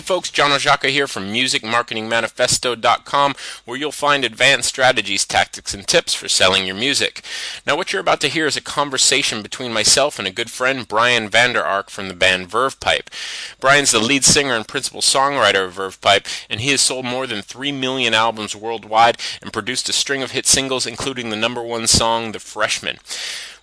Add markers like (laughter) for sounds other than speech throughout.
Hey folks, John Oszajca here from MusicMarketingManifesto.com, where you'll find advanced strategies, tactics, and tips for selling your music. Now, what you're about to hear is a conversation between myself and a good friend, Brian Vander Ark from the band Verve Pipe. Brian's the lead singer and principal songwriter of Verve Pipe, and he has sold more than 3 million albums worldwide and produced a string of hit singles, including the number one song, The Freshman.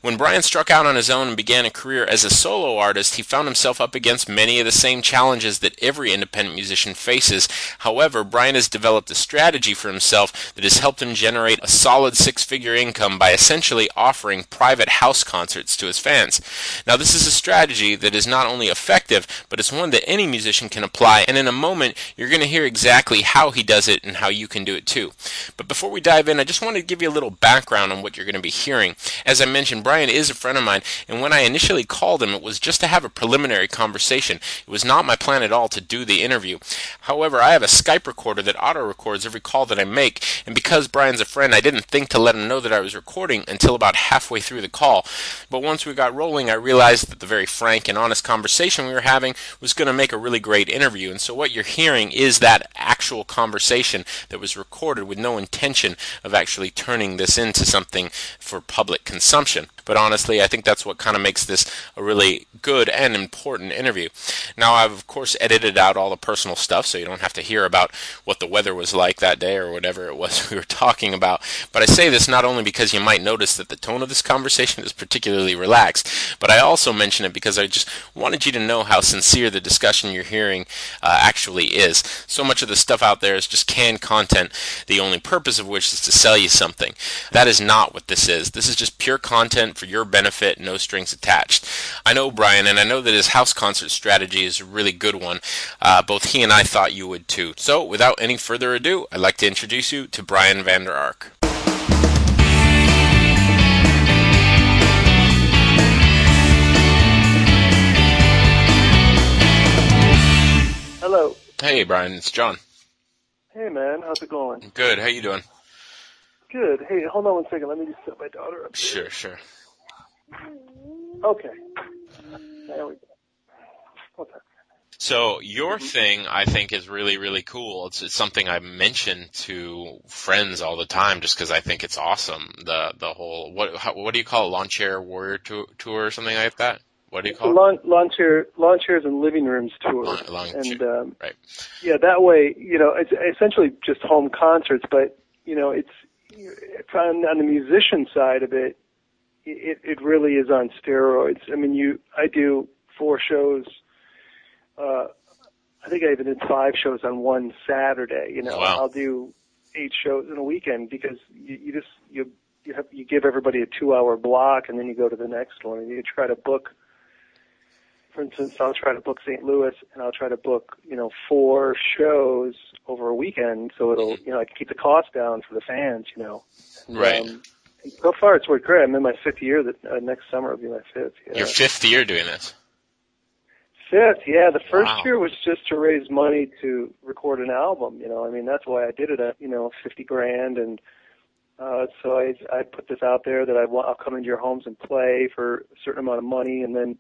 When Brian struck out on his own and began a career as a solo artist, he found himself up against many of the same challenges that every independent musician faces. However, Brian has developed a strategy for himself that has helped him generate a solid six figure income by essentially offering private house concerts to his fans. Now, this is a strategy that is not only effective, but it's one that any musician can apply, and in a moment, you're going to hear exactly how he does it and how you can do it too. But before we dive in, I just want to give you a little background on what you're going to be hearing. As I mentioned, Brian is a friend of mine, and when I initially called him, it was just to have a preliminary conversation. It was not my plan at all to do the interview. However, I have a Skype recorder that auto records every call that I make, and because Brian's a friend, I didn't think to let him know that I was recording until about halfway through the call. But once we got rolling, I realized that the very frank and honest conversation we were having was going to make a really great interview. And so what you're hearing is that actual conversation that was recorded with no intention of actually turning this into something for public consumption. But honestly, I think that's what kind of makes this a really good and important interview. Now, I've of course edited out all the personal stuff so you don't have to hear about what the weather was like that day or whatever it was (laughs) we were talking about. But I say this not only because you might notice that the tone of this conversation is particularly relaxed, but I also mention it because I just wanted you to know how sincere the discussion you're hearing uh, actually is. So much of the stuff out there is just canned content, the only purpose of which is to sell you something. That is not what this is. This is just pure content for your benefit, no strings attached. I know Brian, and I know that his house concert strategy is a really good one. Uh, both he and I thought you would too. So, without any further ado, I'd like to introduce you to Brian Vander Ark. Hello. Hey, Brian, it's John. Hey, man. How's it going? Good. How you doing? Good. Hey, hold on one second. Let me just set my daughter up. here. Sure, sure. Okay. There we go. What's that? So your thing, I think, is really, really cool. It's, it's something I mention to friends all the time, just because I think it's awesome. The the whole what how, what do you call it? Lawn chair warrior tour, tour or something like that? What do you call it? lawn, lawn chair, lawn chairs and living rooms tour. Lawn- lawn and chair, um, right. yeah, that way, you know, it's essentially just home concerts, but you know, it's it's on on the musician side of it. It it really is on steroids. I mean, you I do four shows. Uh, I think I even did five shows on one Saturday. You know, Wow. I'll do eight shows in a weekend because you, you just you you have you give everybody a two hour block and then you go to the next one and you try to book. For instance, I'll try to book St. Louis and I'll try to book you know four shows over a weekend so it'll you know I can keep the cost down for the fans. You know. Right. Um, so far, it's worked great. I'm in my fifth year. That uh, next summer will be my fifth. Yeah. Your fifth year doing this. Fifth, yeah. The first Wow. year was just to raise money to record an album. You know, I mean that's why I did it at you know fifty grand, and uh, so I I put this out there that I want I'll come into your homes and play for a certain amount of money, and then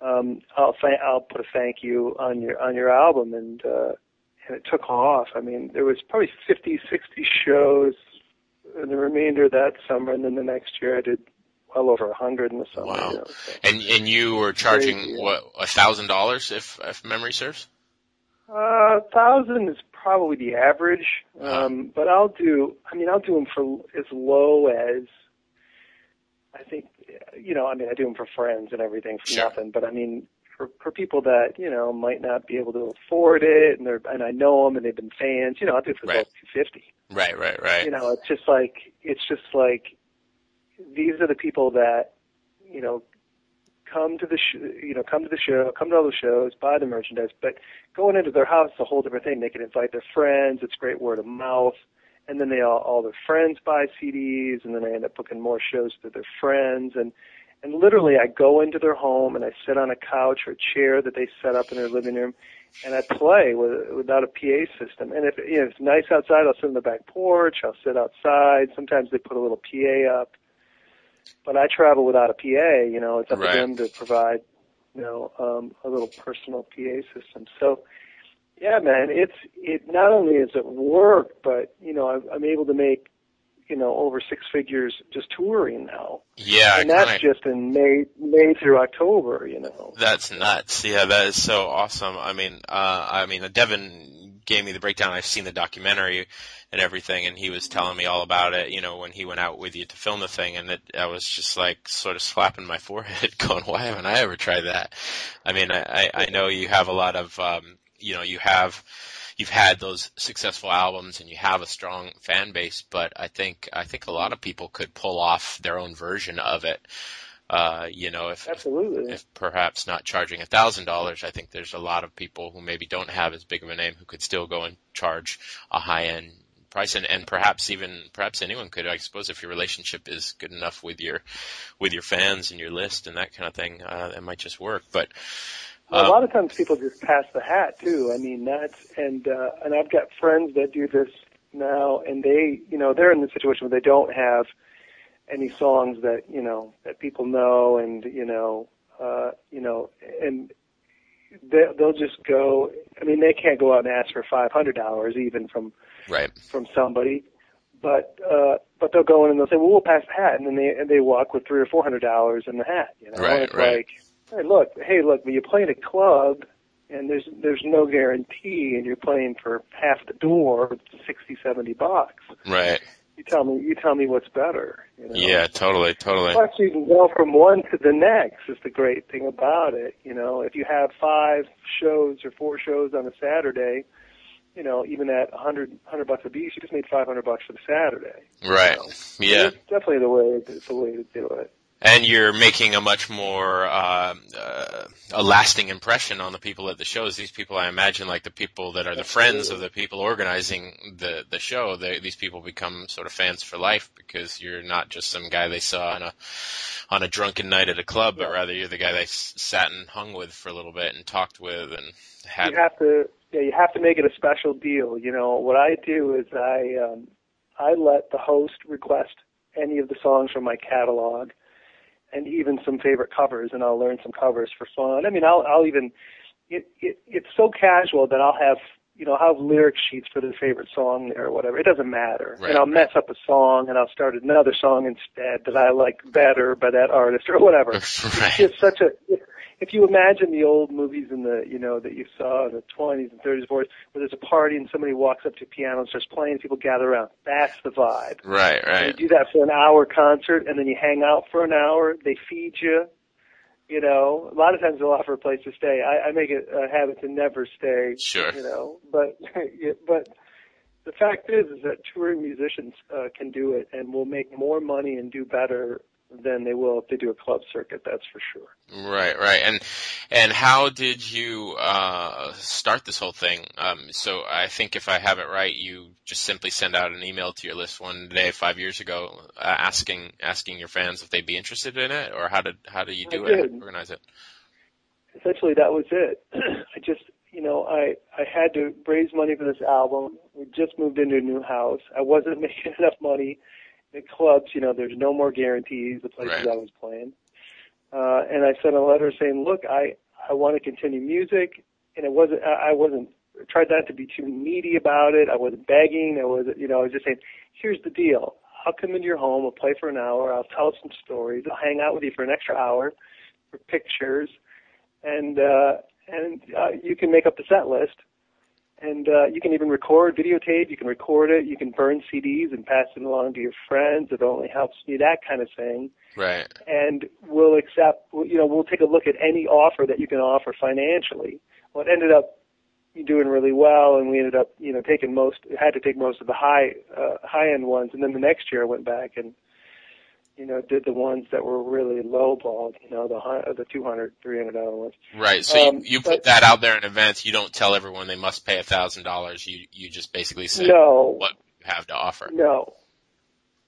um, I'll th- I'll put a thank you on your on your album, and uh, and it took off. I mean there was probably fifty, sixty shows in the remainder of that summer, and then the next year I did well over a hundred in the summer. Wow. You know, so. And and you were charging Crazy, yeah. what a thousand dollars if if memory serves. Uh, thousand is probably the average, um, but I'll do. I mean, I'll do them for as low as. I think, you know, I mean, I do them for friends and everything for Sure. nothing. But I mean, for for people that you know might not be able to afford it, and they're and I know them and they've been fans, you know, I'll do it for Right. about two fifty. Right, right, right. You know, it's just like it's just like these are the people that you know come to the sh- you know come to the show, come to all the shows, buy the merchandise, but going into their house is a whole different thing. They can invite their friends. It's great word of mouth, and then they all all their friends buy CDs, and then they end up booking more shows to their friends and. And literally, I go into their home and I sit on a couch or a chair that they set up in their living room, and I play with, without a PA system. And if, you know, if it's nice outside, I'll sit on the back porch. I'll sit outside. Sometimes they put a little PA up. But I travel without a PA. You know, it's up Right. to them to provide, you know, um, a little personal PA system. So Yeah, man. It's it. Not only is it work, but you know, I'm, I'm able to make you know over six figures just touring now. Yeah, and that's kinda, just in May May through October. You know. That's nuts. Yeah, that is so awesome. I mean, uh, I mean, Devin gave me the breakdown. I've seen the documentary and everything, and he was telling me all about it. You know, when he went out with you to film the thing, and it, I was just like sort of slapping my (laughs) forehead, going, "Why haven't I ever tried that?" I mean, I I, I know you have a lot of, um, you know, you have you've had those successful albums and you have a strong fan base, but I think I think a lot of people could pull off their own version of it. Uh, you know, if absolutely, if, perhaps not charging a thousand dollars, I think there's a lot of people who maybe don't have as big of a name who could still go and charge a high end price. And, and perhaps even perhaps anyone could I suppose if your relationship is good enough with your with your fans and your list and that kind of thing uh, it might just work. But well, a lot of times people just pass the hat too. I mean, that's and uh, and I've got friends that do this now, and they, you know, they're in the situation where they don't have any songs that you know that people know, and you know, uh, you know, and they, they'll just go. I mean, they can't go out and ask for five hundred dollars even from right from somebody, but uh, but they'll go in and they'll say, well, we'll pass the hat, and then they and they walk with three or four hundred dollars in the hat. You know, right, right. like hey, look, hey, look, when you play in a club and there's there's no guarantee and you're playing for half the door, sixty, seventy bucks. Right. You tell me, you tell me what's better. You know? Yeah, totally, totally. Plus, you can go from one to the next. Is the great thing about it. You know, if you have five shows or four shows on a Saturday, you know, even at a hundred hundred bucks a piece, you just made five hundred bucks for the Saturday. Right. You know? Yeah. It's definitely the way. It's the way to do it and you're making a much more uh, uh, a lasting impression on the people at the shows. These people, I imagine, like the people that are the friends of the people organizing the the show. They, these people become sort of fans for life because you're not just some guy they saw on a on a drunken night at a club, but rather you're the guy they sat and hung with for a little bit and talked with and had. You have to, yeah, you have to make it a special deal. You know, what I do is I um, I let the host request any of the songs from my catalog and even some favorite covers, and I'll learn some covers for fun. I mean, I'll I'll even it, it it's so casual that I'll have you know I'll have lyric sheets for their favorite song there or whatever. It doesn't matter, right, and I'll mess up a song and I'll start another song instead that I like better by that artist or whatever. (laughs) right. It's just such a if you imagine the old movies in the you know that you saw in the 20s and 30s, 40s, where there's a party and somebody walks up to a piano and starts playing, and people gather around. That's the vibe. Right, right. You do that for an hour concert, and then you hang out for an hour. They feed you. You know, a lot of times they'll offer a place to stay. I, I make it a habit to never stay. Sure. You know, but (laughs) but the fact is, is that touring musicians uh, can do it and will make more money and do better than they will if they do a club circuit. That's for sure. Right, right. And and how did you uh, start this whole thing? Um, so I think if I have it right, you just simply send out an email to your list one day five years ago, uh, asking asking your fans if they'd be interested in it, or how did how do you do I it? did. Organize it? Essentially, that was it. (clears throat) I just, you know, I I had to raise money for this album. We just moved into a new house. I wasn't (laughs) making enough money the clubs, you know, there's no more guarantees, the places Right. I was playing. Uh, and I sent a letter saying, look, I, I want to continue music. And it wasn't, I I wasn't, tried not to be too needy about it. I wasn't begging. I wasn't, you know, I was just saying, here's the deal. I'll come into your home. I'll play for an hour. I'll tell some stories. I'll hang out with you for an extra hour for pictures. And, uh, and, uh, you can make up the set list and uh, you can even record videotape. You can record it. You can burn CDs and pass it along to your friends. It only helps me that kind of thing. Right. And we'll accept. You know, we'll take a look at any offer that you can offer financially. Well, it ended up doing really well, and we ended up, you know, taking most. Had to take most of the high uh, high end ones, and then the next year I went back and. You know, did the ones that were really low balled, you know, the hun- the two hundred, three hundred dollar ones. Right. So Um, you, you but- put that out there in advance. You don't tell everyone they must pay a thousand dollars. You you just basically say No, what you have to offer. No,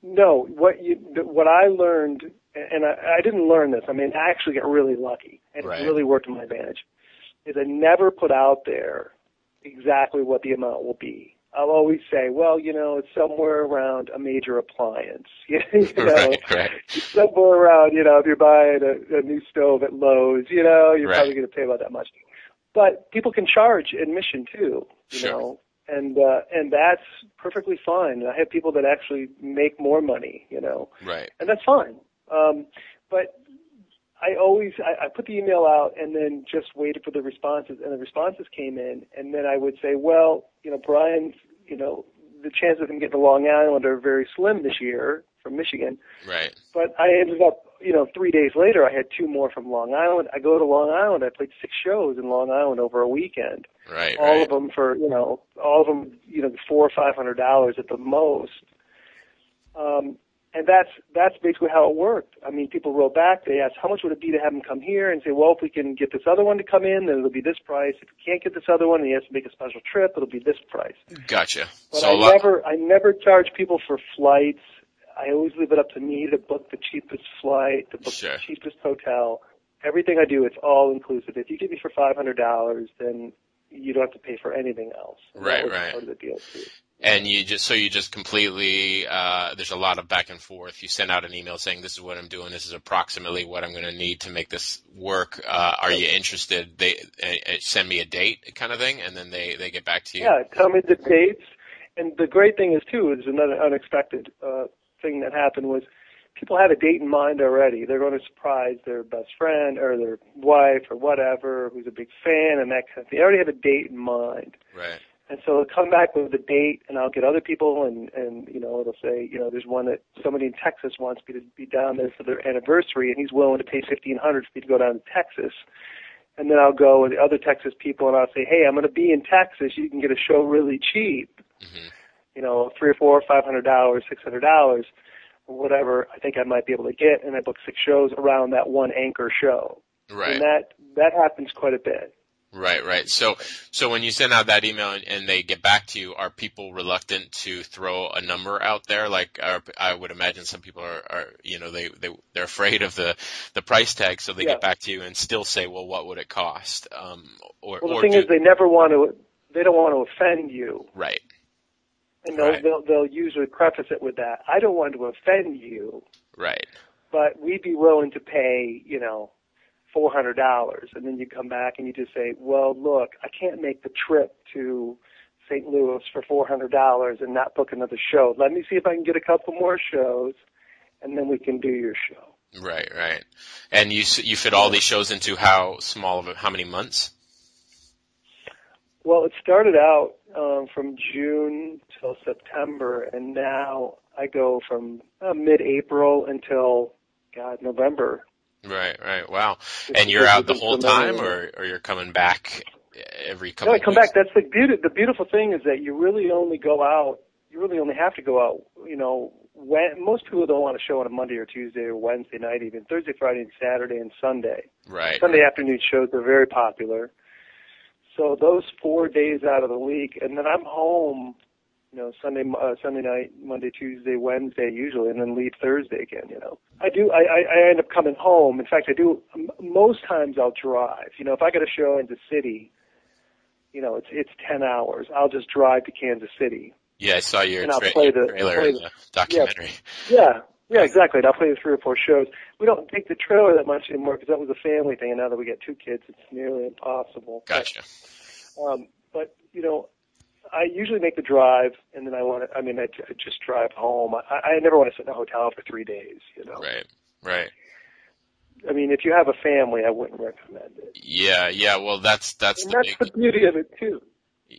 no. What you what I learned, and I, I didn't learn this. I mean, I actually got really lucky, and Right. it really worked to my advantage. Is I never put out there exactly what the amount will be. I'll always say, well, you know, it's somewhere around a major appliance. (laughs) you know, Right. Right. somewhere around, you know, if you're buying a, a new stove at Lowe's, you know, you're Right. probably going to pay about that much. but people can charge admission too, you Sure. know, and uh, and that's perfectly fine. I have people that actually make more money, you know, Right. and that's fine. Um, but I always I, I put the email out and then just waited for the responses, and the responses came in, and then I would say, well, you know, Brian, you know, the chances of him getting to Long Island are very slim this year from Michigan. Right. But I ended up, you know, three days later, I had two more from Long Island. I go to Long Island. I played six shows in Long Island over a weekend. Right. All right. of them for, you know, all of them, you know, four or five hundred dollars at the most. Um, and that's that's basically how it worked. I mean, people wrote back. They asked, "How much would it be to have him come here?" And say, "Well, if we can get this other one to come in, then it'll be this price. If we can't get this other one, and he has to make a special trip, it'll be this price." Gotcha. But so I lot. never, I never charge people for flights. I always leave it up to me to book the cheapest flight, to book Sure. the cheapest hotel. Everything I do, it's all inclusive. If you get me for five hundred dollars, then you don't have to pay for anything else. And Right, right. Part of the deal too. And you just so you just completely uh, there's a lot of back and forth. You send out an email saying this is what I'm doing. This is approximately what I'm going to need to make this work. Uh, are you interested? They uh, uh, send me a date, kind of thing, and then they they get back to you. Yeah, tell me the dates. And the great thing is too is another unexpected uh, thing that happened was people had a date in mind already. They're going to surprise their best friend or their wife or whatever who's a big fan and that kind of thing. They already have a date in mind. Right. And so they'll come back with a date, and I'll get other people, and and you know it'll say, you know, there's one that somebody in Texas wants me to be down there for their anniversary, and he's willing to pay fifteen hundred for me to go down to Texas. And then I'll go with the other Texas people, and I'll say, hey, I'm going to be in Texas. You can get a show really cheap, hmm you know, three or four, five hundred dollars, six hundred dollars, whatever. I think I might be able to get, and I book six shows around that one anchor show, Right. and that that happens quite a bit. Right, right. So, so when you send out that email and, they get back to you, are people reluctant to throw a number out there? Like, are, I would imagine some people are, are, you know, they they they're afraid of the the price tag, so they Yeah. get back to you and still say, well, what would it cost? Um, or Well, the or thing do, is, they never want to. They don't want to offend you. right, And they'll, Right. they'll they'll usually preface it with that. I don't want to offend you, right, but we'd be willing to pay, you know, four hundred dollars. And then you come back and you just say, Well, look, I can't make the trip to St. Louis for four hundred dollars and not book another show. Let me see if I can get a couple more shows, and then we can do your show. right, right. And you s- you fit all these shows into how small of a, how many months? Well, it started out um, from June till September, and now I go from uh, mid-April until God November. Right, right. Wow. And you're out the whole time, or or you're coming back every couple. No? I come weeks? back. That's the beauty. The beautiful thing is that you really only go out. You really only have to go out. You know, when most people don't want to show on a Monday or Tuesday or Wednesday night, even Thursday, Friday, and Saturday and Sunday. Right. Sunday afternoon shows are very popular. So those four days out of the week, and then I'm home. You know, Sunday, uh, Sunday night, Monday, Tuesday, Wednesday, usually, and then leave Thursday again. You know, I do. I, I, I end up coming home. In fact, I do. m- Most times, I'll drive. You know, if I got a show in the city, you know, it's it's ten hours. I'll just drive to Kansas City. Yeah, I saw your, And I'll tra- play the- trailer play in the- the documentary. Yeah, yeah, exactly. And I'll play the three or four shows. We don't take the trailer that much anymore because that was a family thing, and now that we got two kids, it's nearly impossible. Gotcha. Um, but you know, I usually make the drive, and then I want to. I mean, I, I just drive home. I, I never want to sit in a hotel for three days. You know. Right. Right. I mean, if you have a family, I wouldn't recommend it. Yeah. Yeah. Well, that's that's And the that's big. the beauty of it too.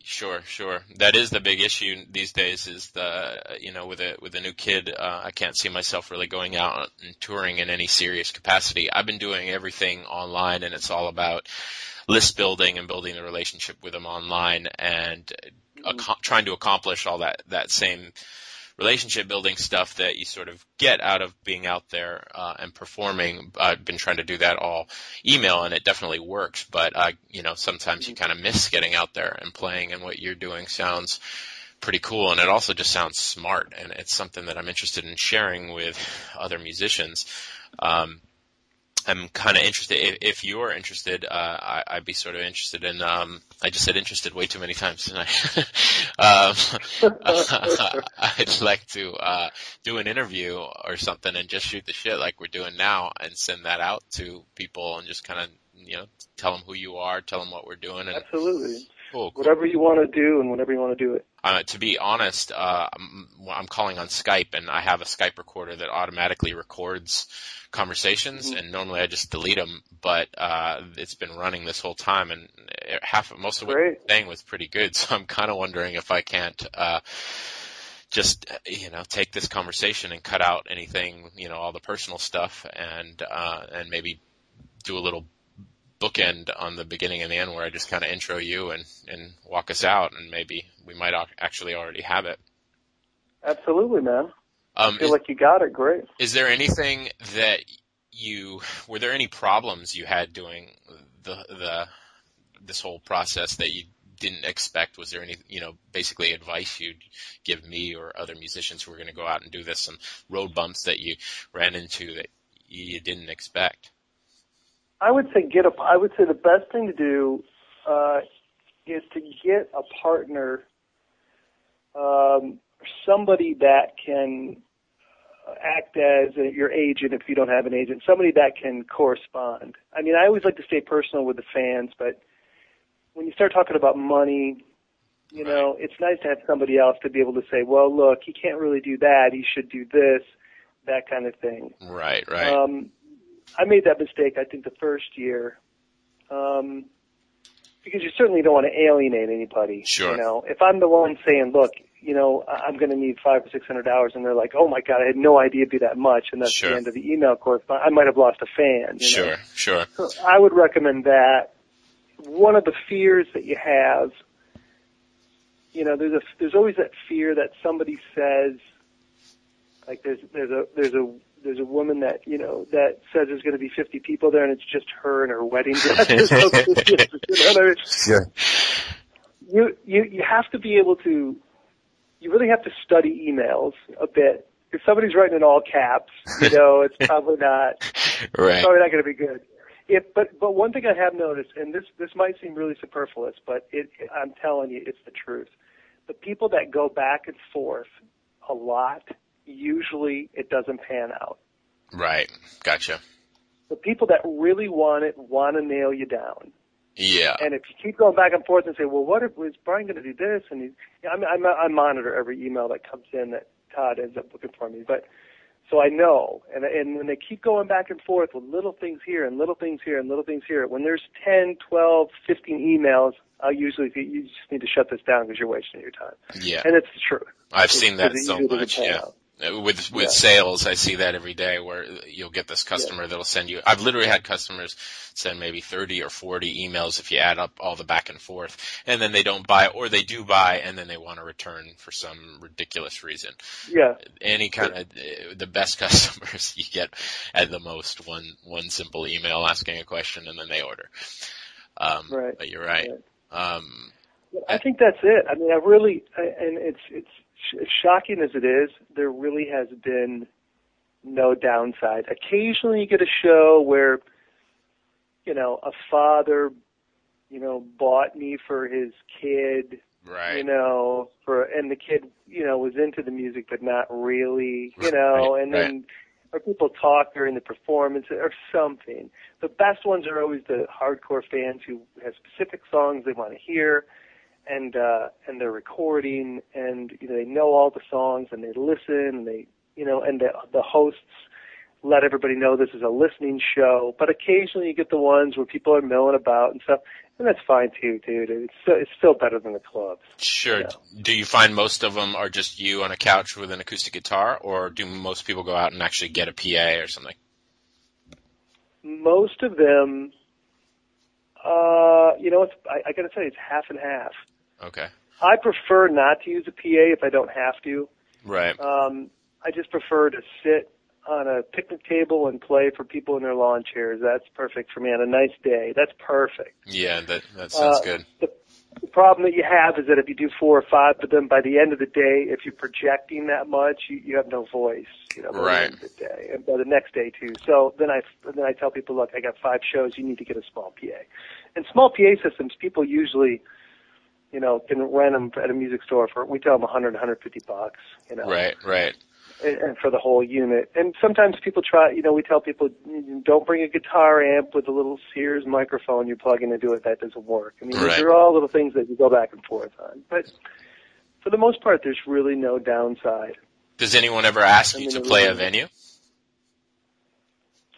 Sure. Sure. That is the big issue these days. Is the you know with a with a new kid, uh, I can't see myself really going out and touring in any serious capacity. I've been doing everything online, and it's all about list building and building the relationship with them online and ac- trying to accomplish all that that same relationship building stuff that you sort of get out of being out there uh, and performing. I've been trying to do that all email, and it definitely works. But uh, you know, sometimes you kind of miss getting out there and playing, and what you're doing sounds pretty cool, and it also just sounds smart, and it's something that I'm interested in sharing with (laughs) other musicians. Um, I'm kind of interested. If, if you're interested, uh, I, I'd be sort of interested in. Um, I just said interested way too many times tonight. (laughs) um, (laughs) I'd like to uh, do an interview or something and just shoot the shit like we're doing now, and send that out to people and just kind of you know, tell them who you are, tell them what we're doing, and Absolutely. cool, cool. Whatever you want to do and whenever you want to do it. Uh, to be honest, uh, I'm, I'm calling on Skype, and I have a Skype recorder that automatically records conversations, Mhm. and normally I just delete them. But uh, it's been running this whole time, and half of most of what Great. you're saying was pretty good. (laughs) So I'm kind of wondering if I can't uh, just uh, you know take this conversation and cut out anything, you know, all the personal stuff, and uh, and maybe do a little bookend on the beginning and the end where I just kind of intro you and and walk us out, and maybe we might actually already have it. Absolutely, man. Um, I feel is, like you got it. Great. is there anything that you were there any problems you had doing the the this whole process that you didn't expect? Was there any you know basically advice you'd give me or other musicians who were going to go out and do this? Some road bumps that you ran into that you didn't expect? I would say get a. I would say the best thing to do uh, is to get a partner, um, somebody that can act as a, your agent if you don't have an agent, somebody that can correspond. I mean, I always like to stay personal with the fans, but when you start talking about money, you know, it's nice to have somebody else to be able to say, well, look, he can't really do that. He should do this, that kind of thing. Right, right. Um, I made that mistake, I think, the first year. Um, because you certainly don't want to alienate anybody. Sure. You know, if I'm the one saying, look, you know, I'm going to need five or six hundred hours, and they're like, oh my god, I had no idea it'd be that much, and that's Sure. the end of the email correspondence. I might have lost a fan. You sure, Know? sure. So I would recommend that. One of the fears that you have, you know, there's a there's always that fear that somebody says, like there's there's a there's a there's a woman that you know that says there's going to be 50 people there and it's just her and her wedding dress. (laughs) you know what I mean? Yeah. you you you have to be able to you really have to study emails a bit. If somebody's writing in all caps, you (laughs) know, it's probably not Right. probably not going to be good. If, but but one thing I have noticed, and this this might seem really superfluous, but it, I'm telling you, it's the truth. The people that go back and forth a lot, usually it doesn't pan out. Right. Gotcha. The people that really want it want to nail you down. Yeah. And if you keep going back and forth and say, well, what if was Brian going to do this? And he's, I, mean, I, I monitor every email that comes in that Todd ends up looking for me, but so I know. And and when they keep going back and forth with little things here and little things here and little things here, when there's 10, 12, 15 emails, I'll usually say, you just need to shut this down because you're wasting your time. Yeah. And it's the truth. I've It's- seen that so much. Yeah. out. Uh, With with Yeah. sales, I see that every day where you'll get this customer that'll send you. I've literally had customers send maybe 30 or 40 emails if you add up all the back and forth, and then they don't buy, or they do buy, and then they want to return for some ridiculous reason. Yeah. Any kind of uh, the best (laughs) customers you get at the most one one simple email asking a question, and then they order. Um, Right. But you're right. Right. Um, I think that's it. I mean, I really, I- and it's it's sh- as shocking as it is. There really has been no downside. Occasionally, you get a show where, you know, a father, you know, bought me for his kid, right. you know, for and the kid, you know, was into the music but not really, you know, Right, and then or people talk during the performance or something. The best ones are always the hardcore fans who have specific songs they want to hear and uh and they're recording and you know they know all the songs and they listen and they you know and the the hosts let everybody know this is a listening show but occasionally you get the ones where people are milling about and stuff and that's fine too dude it's still, it's still better than the clubs Sure. Yeah. Do you find most of them are just you on a couch with an acoustic guitar, or do most people go out and actually get a PA or something? most of them uh you know it's i, I gotta say it's half and half Okay. i prefer not to use a pa if i don't have to Right. Um, I just prefer to sit on a picnic table and play for people in their lawn chairs. That's perfect for me on a nice day. That's perfect. Yeah, that that sounds Uh, good. The, the problem that you have is that if you do four or five of them, by the end of the day, if you're projecting that much, you, you have no voice. You know, by Right. the end of the day, and by the next day too. So then I then I tell people, look, I got five shows. You need to get a small PA. And small PA systems, people usually, you know, can rent them at a music store for we tell them 100, 150 bucks. You know, Right, right. and, and for the whole unit. And sometimes people try, you know, we tell people don't bring a guitar amp with a little Sears microphone you plug in and do it. That doesn't work. I mean, Right. these are all little things that you go back and forth on. But for the most part, there's really no downside. Does anyone ever ask I you to play a venue?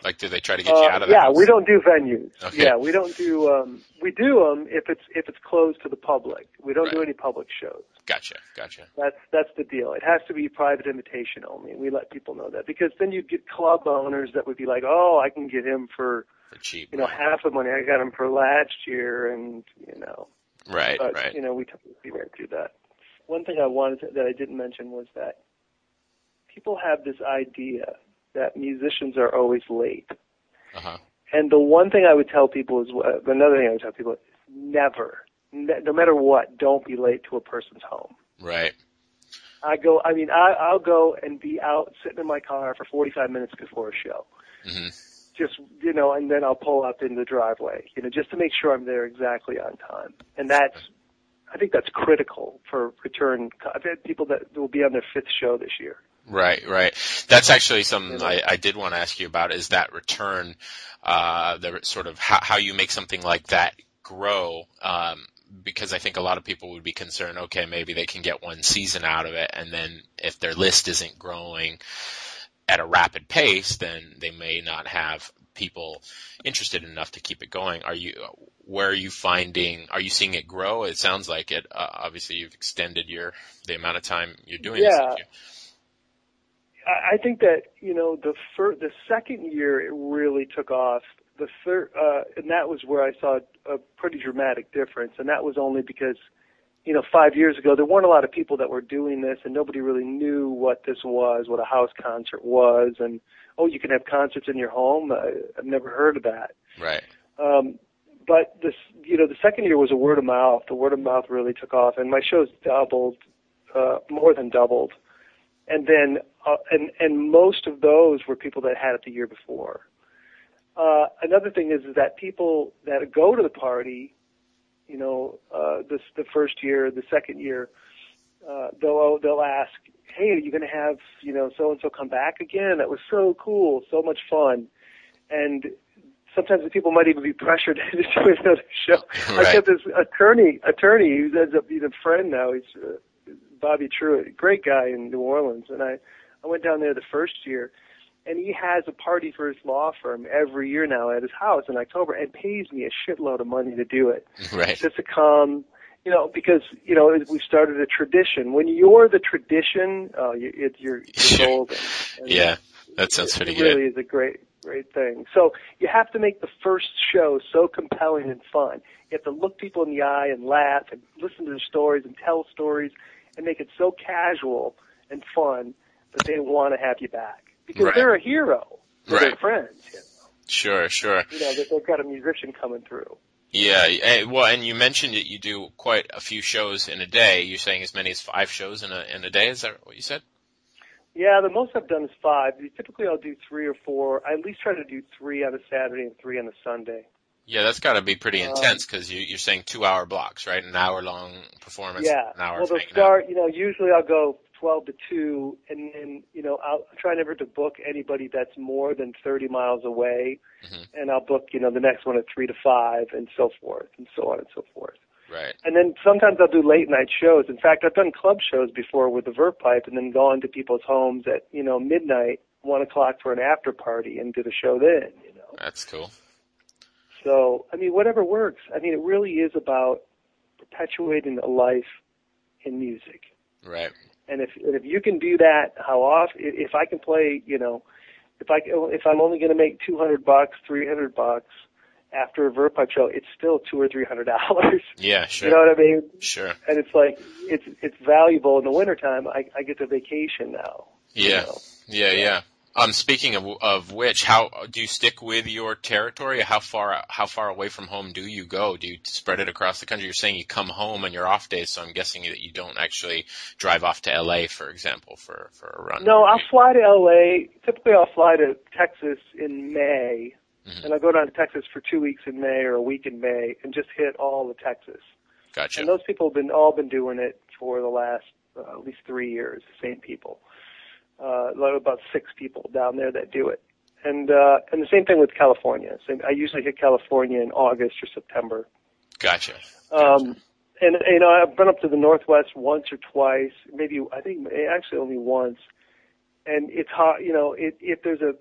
Like, do they try to get you Uh, out of yeah, house? we don't do venues. Okay. Yeah, we don't do. Um, we do them if it's if it's closed to the public. We don't do any public shows. Gotcha, gotcha. That's that's the deal. It has to be private invitation only. We let people know that because then you'd get club owners that would be like, oh, I can get him for For cheap. you know half the money I got him for last year, and you know, Right, but right. you know we we won't do that. One thing I wanted to, that I didn't mention was that people have this idea that musicians are always late. Uh-huh. And the one thing I would tell people is uh, another thing I would tell people is never, ne- no matter what, don't be late to a person's home. Right. I go, I mean, I, I'll go and be out sitting in my car for 45 minutes before a show. hmm Just, you know, and then I'll pull up in the driveway, you know, just to make sure I'm there exactly on time. And that's, I think that's critical for return. I've had people that will be on their fifth show this year. Right, right. That's actually something I, I did want to ask you about is that return, uh, the sort of how, how you make something like that grow, um, because I think a lot of people would be concerned, okay, maybe they can get one season out of it, and then if their list isn't growing at a rapid pace, then they may not have people interested enough to keep it going. Are you, where are you finding, are you seeing it grow? It sounds like it. Uh, obviously, you've extended your, the amount of time you're doing this. Yeah. I I think that you know the fir- the second year it really took off. The third, uh, and that was where I saw a pretty dramatic difference, and that was only because, you know, five years ago there weren't a lot of people that were doing this, and nobody really knew what this was, what a house concert was, and oh, you can have concerts in your home. I, I've never heard of that. Right. Um, but this, you know, the second year was a word of mouth. The word of mouth really took off, and my shows doubled, uh, more than doubled. And then, uh, and and most of those were people that had it the year before. Uh, another thing is, is that people that go to the party, you know, uh, this the first year, the second year, uh, they'll they'll ask, "Hey, are you going to have you know so and so come back again? That was so cool, so much fun." And sometimes the people might even be pressured (laughs) to do another show. I Right. got this attorney attorney who ends up being a friend now. He's uh, Bobby Truitt, great guy in New Orleans, and I I went down there the first year, and he has a party for his law firm every year now at his house in October, and pays me a shitload of money to do it (laughs) Right. just to come, you know, because you know we started a tradition. When you're the tradition, uh, you, it, you're, you're (laughs) golden. And Yeah. That sounds pretty it good. really is a great, great thing. So you have to make the first show so compelling and fun. You have to look people in the eye and laugh and listen to their stories and tell stories and make it so casual and fun that they want to have you back because Right. they're a hero to their friends. You know, Sure, sure. you know that they've got a musician coming through. Yeah. eh, Well, and you mentioned that you do quite a few shows in a day. You're saying as many as five shows in a in a day. Is that what you said? Yeah, the most I've done is five. Typically, I'll do three or four. I at least try to do three on a Saturday and three on a Sunday. Yeah, that's got to be pretty Um, intense because you, you're saying two hour blocks, right? An hour long performance. Yeah. An hour well, they'll hanging out. start. You know, usually I'll go twelve to two, and then you know I'll try never to book anybody that's more than thirty miles away, Mhm. and I'll book you know the next one at three to five, and so forth, and so on and so forth. Right. And then sometimes I'll do late night shows. In fact, I've done club shows before with the Verve Pipe, and then gone to people's homes at you know midnight, one o'clock for an after party, and did a show then. You know. That's cool. So, I mean, whatever works. I mean, it really is about perpetuating a life in music. Right. And if and if you can do that, how often? If I can play, you know, if I if I'm only going to make two hundred bucks, three hundred bucks after a Verve Pipe show, it's still two or three hundred (laughs) dollars. Yeah. Sure. You know what I mean? Sure. And it's like it's it's valuable in the wintertime. I I get to vacation now. you Yeah. know. Yeah. Yeah. Um, speaking of of which, how do you stick with your territory? How far how far away from home do you go? Do you spread it across the country? You're saying you come home on your off days, so I'm guessing that you don't actually drive off to L.A. for example for for a run. No, I'll fly to LA. Typically, I'll fly to Texas in May, Mhm. and I'll go down to Texas for two weeks in May or a week in May, and just hit all of Texas. Gotcha. And those people have been all been doing it for the last uh, at least three years. The same people. Uh, about six people down there that do it. And uh, and the same thing with California. So I usually hit California in August or September. Gotcha. Um, and you know, I've been up to the Northwest once or twice, maybe I think actually only once. And it's hot, you know, it, if there's a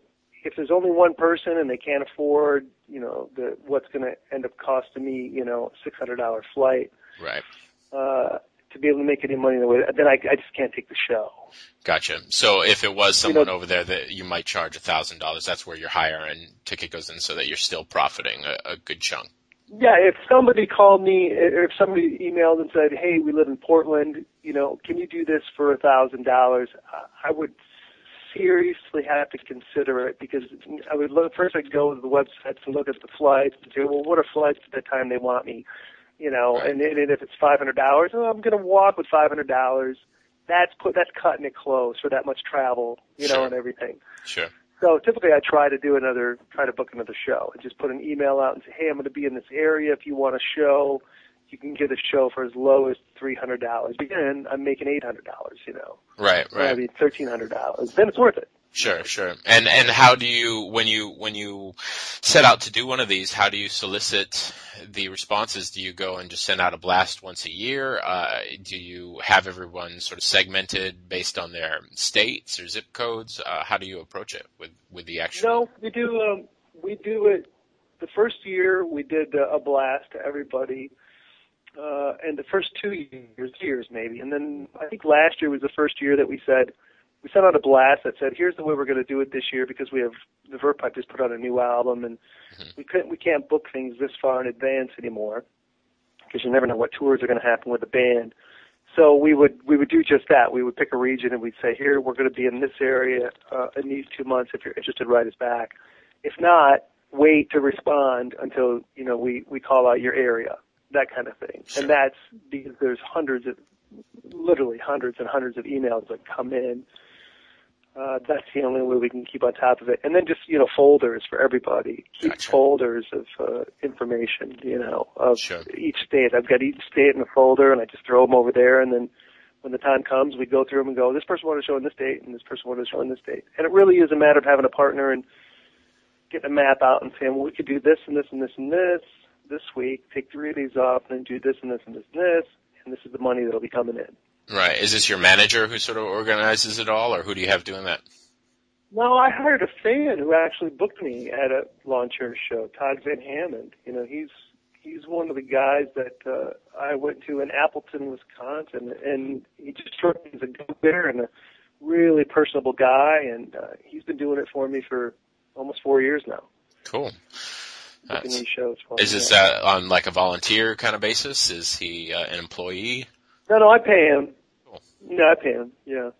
if there's only one person and they can't afford, you know, the what's going to end up costing me, you know, a six hundred dollar flight. Right. Uh, to be able to make any money in the way then I, I just can't take the show. Gotcha. So if it was someone You know- over there that you might charge a thousand dollars, that's where your higher end ticket goes in, so that you're still profiting a, a good chunk. Yeah, if somebody called me, or if somebody emailed and said, "Hey, we live in Portland, you know, can you do this for a thousand dollars?" I would seriously have to consider it because I would look first. I'd go to the websites and look at the flights and say, "Well, what are flights at the time they want me?" You know, and, and if it's five hundred dollars, oh, I'm going to walk with five hundred dollars. That's put that's cutting it close for that much travel, you know, and everything. Sure. So typically I try to do another, try to book another show and just put an email out and say, hey, I'm going to be in this area. If you want a show, you can get a show for as low as $300. Again, I'm making $800, you know. Right. Or, I Right. mean, $1,300. Then it's worth it. Sure. Sure. And and how do you when you when you set out to do one of these? How do you solicit the responses? Do you go and just send out a blast once a year? Uh, do you have everyone sort of segmented based on their states or zip codes? Uh, how do you approach it with with the actual? No, we do, um, we do it. The first year we did a blast to everybody. Uh, and the first two years, years maybe, and then I think last year was the first year that we said we sent out a blast that said, "Here's the way we're going to do it this year because we have the Verve Pipe just put out a new album and we couldn't we can't book things this far in advance anymore because you never know what tours are going to happen with the band." So we would we would do just that. We would pick a region and we'd say, "Here we're going to be in this area uh, in these two months. If you're interested, write us back. If not, wait to respond until you know we we call out your area." That kind of thing, Sure. and that's because there's hundreds of literally hundreds and hundreds of emails that come in uh, that's the only way we can keep on top of it. And then just, you know, folders for everybody. Keep Gotcha. folders of uh, information, you know, of Sure. each state. I've got each state in a folder and I just throw them over there and then when the time comes, we go through them and go, this person wanted to show in this date and this person wanted to show in this date. And it really is a matter of having a partner and getting a map out and saying, well, we could do this and this and this and this this week, take three of these off, and then do this and this and this and this, and this is the money that'll be coming in. Right. Is this your manager who sort of organizes it all, or who do you have doing that? No, I hired a fan who actually booked me at a lawn chair show, Todd Van Hammond. You know, he's he's one of the guys that uh, I went to in Appleton, Wisconsin, and he just struck me as a go-getter and a really personable guy, and uh, he's been doing it for me for almost four years now, Cool. booking That's- these shows is this uh, on like a volunteer kind of basis? Is he uh, an employee? No, no, I pay him. Cool. No, I pay him. Yeah.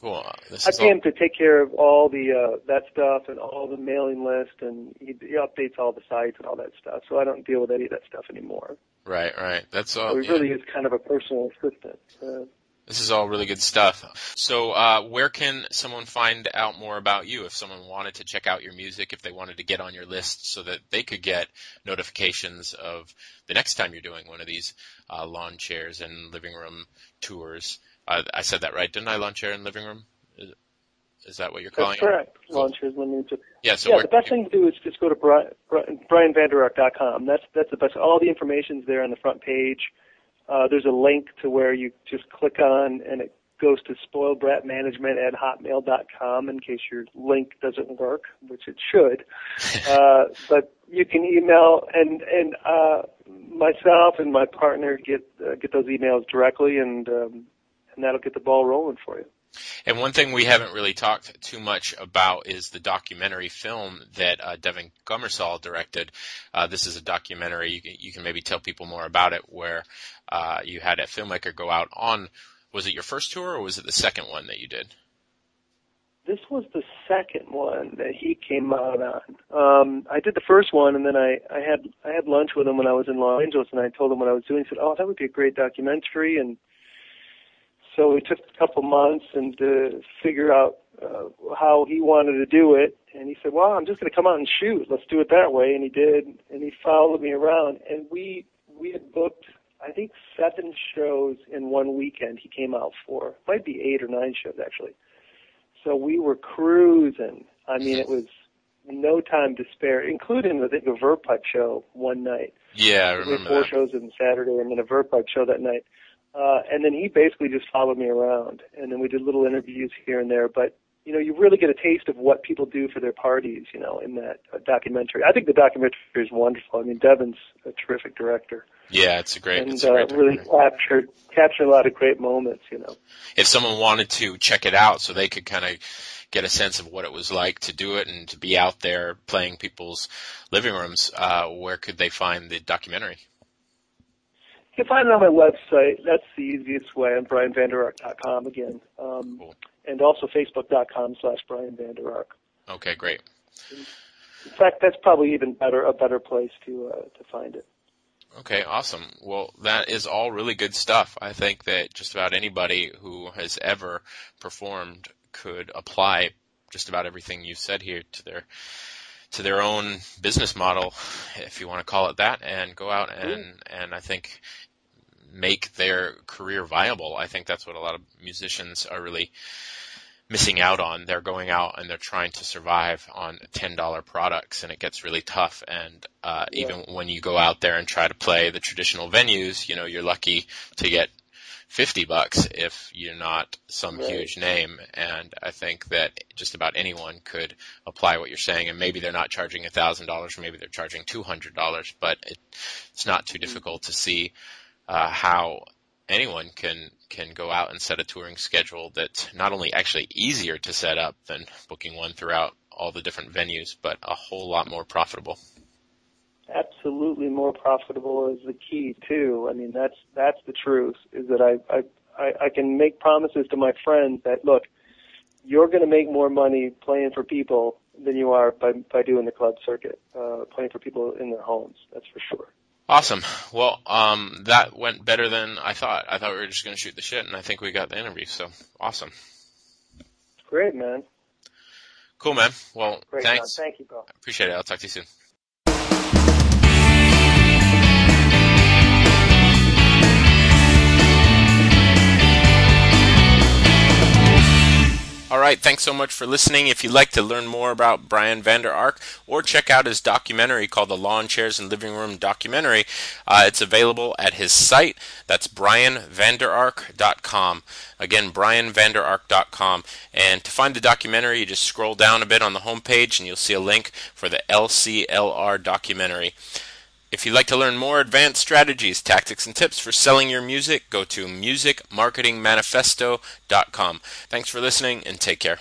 Cool. Uh, This I pay all- him to take care of all the uh, that stuff and all the mailing list, and he, he updates all the sites and all that stuff. So I don't deal with any of that stuff anymore. Right, right. That's all. so he yeah. really is kind of a personal assistant. Uh, This is all really good stuff. So, uh, where can someone find out more about you if someone wanted to check out your music, if they wanted to get on your list so that they could get notifications of the next time you're doing one of these uh, lawn chairs and living room tours? Uh, I said that right, didn't I? Lawn chair and living room? Is, is that what you're calling that's correct. it? correct. Cool. Launchers limited. Yeah, so yeah, where, the best thing to do is just go to Brian, Brian, brianvanderark.com. That's that's the best. All the information's there on the front page. Uh, there's a link to where you just click on, and it goes to spoiledbratmanagement at hotmail.com in case your link doesn't work, which it should. (laughs) uh, but you can email, and and uh, myself and my partner get uh, get those emails directly, and um, and that'll get the ball rolling for you. And one thing we haven't really talked too much about is the documentary film that uh, Devin Gummersall directed. Uh, this is a documentary. You can, you can maybe tell people more about it, where uh, you had a filmmaker go out on. Was it your first tour, or was it the second one that you did? This was the second one that he came out on. Um, I did the first one, and then I, I had I had lunch with him when I was in Los Angeles, and I told him what I was doing. He said, "Oh, that would be a great documentary." And so it took a couple months and to figure out uh, how he wanted to do it. And he said, "Well, I'm just going to come out and shoot. Let's do it that way." And he did, and he followed me around, and we we had booked. I think seven shows in one weekend he came out for. Might be eight or nine shows actually. so we were cruising. I mean, it was no time to spare, including I think a Verve Pipe show one night. Yeah, I remember four that. shows on Saturday and then a Verve Pipe show that night. Uh, and then he basically just followed me around, and then we did little interviews here and there. But you know, you really get a taste of what people do for their parties, you know, in that uh, documentary. I think the documentary is wonderful. I mean, Devin's a terrific director, Yeah, it's a great. and it's a uh, really captured captured a lot of great moments, you know. if someone wanted to check it out so they could kind of get a sense of what it was like to do it and to be out there playing people's living rooms, uh, where could they find the documentary? You can find it on my website. That's the easiest way on brianvanderark.com again. Um, Cool. And also facebook.com slash Brian Vander Ark. Okay, great. In fact, that's probably even better, a better place to, uh, to find it. Okay, awesome. Well, that is all really good stuff. I think that just about anybody who has ever performed could apply just about everything you said here to their to their own business model, if you want to call it that, and go out and and I think make their career viable. I think that's what a lot of musicians are really missing out on. They're going out and they're trying to survive on ten dollar products, and it gets really tough. And uh, Yeah. even when you go out there and try to play the traditional venues, you know, you're lucky to get fifty bucks if you're not some Right. huge name. And I think that just about anyone could apply what you're saying. And maybe they're not charging a thousand dollars, maybe they're charging two hundred dollars, but it, it's not too difficult to see uh, how anyone can can go out and set a touring schedule that's not only actually easier to set up than booking one throughout all the different venues, but a whole lot more profitable. absolutely more profitable is the key too. I mean, that's that's the truth. Is that I I I, I can make promises to my friends that look, you're going to make more money playing for people than you are by by doing the club circuit, uh, playing for people in their homes. That's for sure. Awesome. Well, um, that went better than I thought. I thought we were just going to shoot the shit, and I think we got the interview. So awesome. Great, man. Cool, man. Well, Great, thanks. John. Thank you, bro. Appreciate it. I'll talk to you soon. All right, thanks so much for listening. If you'd like to learn more about Brian Vander Ark or check out his documentary called The Lawn Chairs and Living Room Documentary, uh, it's available at his site. That's brianvanderark.com. Again, brianvanderark.com. And to find the documentary, you just scroll down a bit on the homepage and you'll see a link for the LCLR documentary. If you'd like to learn more advanced strategies, tactics, and tips for selling your music, go to musicmarketingmanifesto.com. Thanks for listening and take care.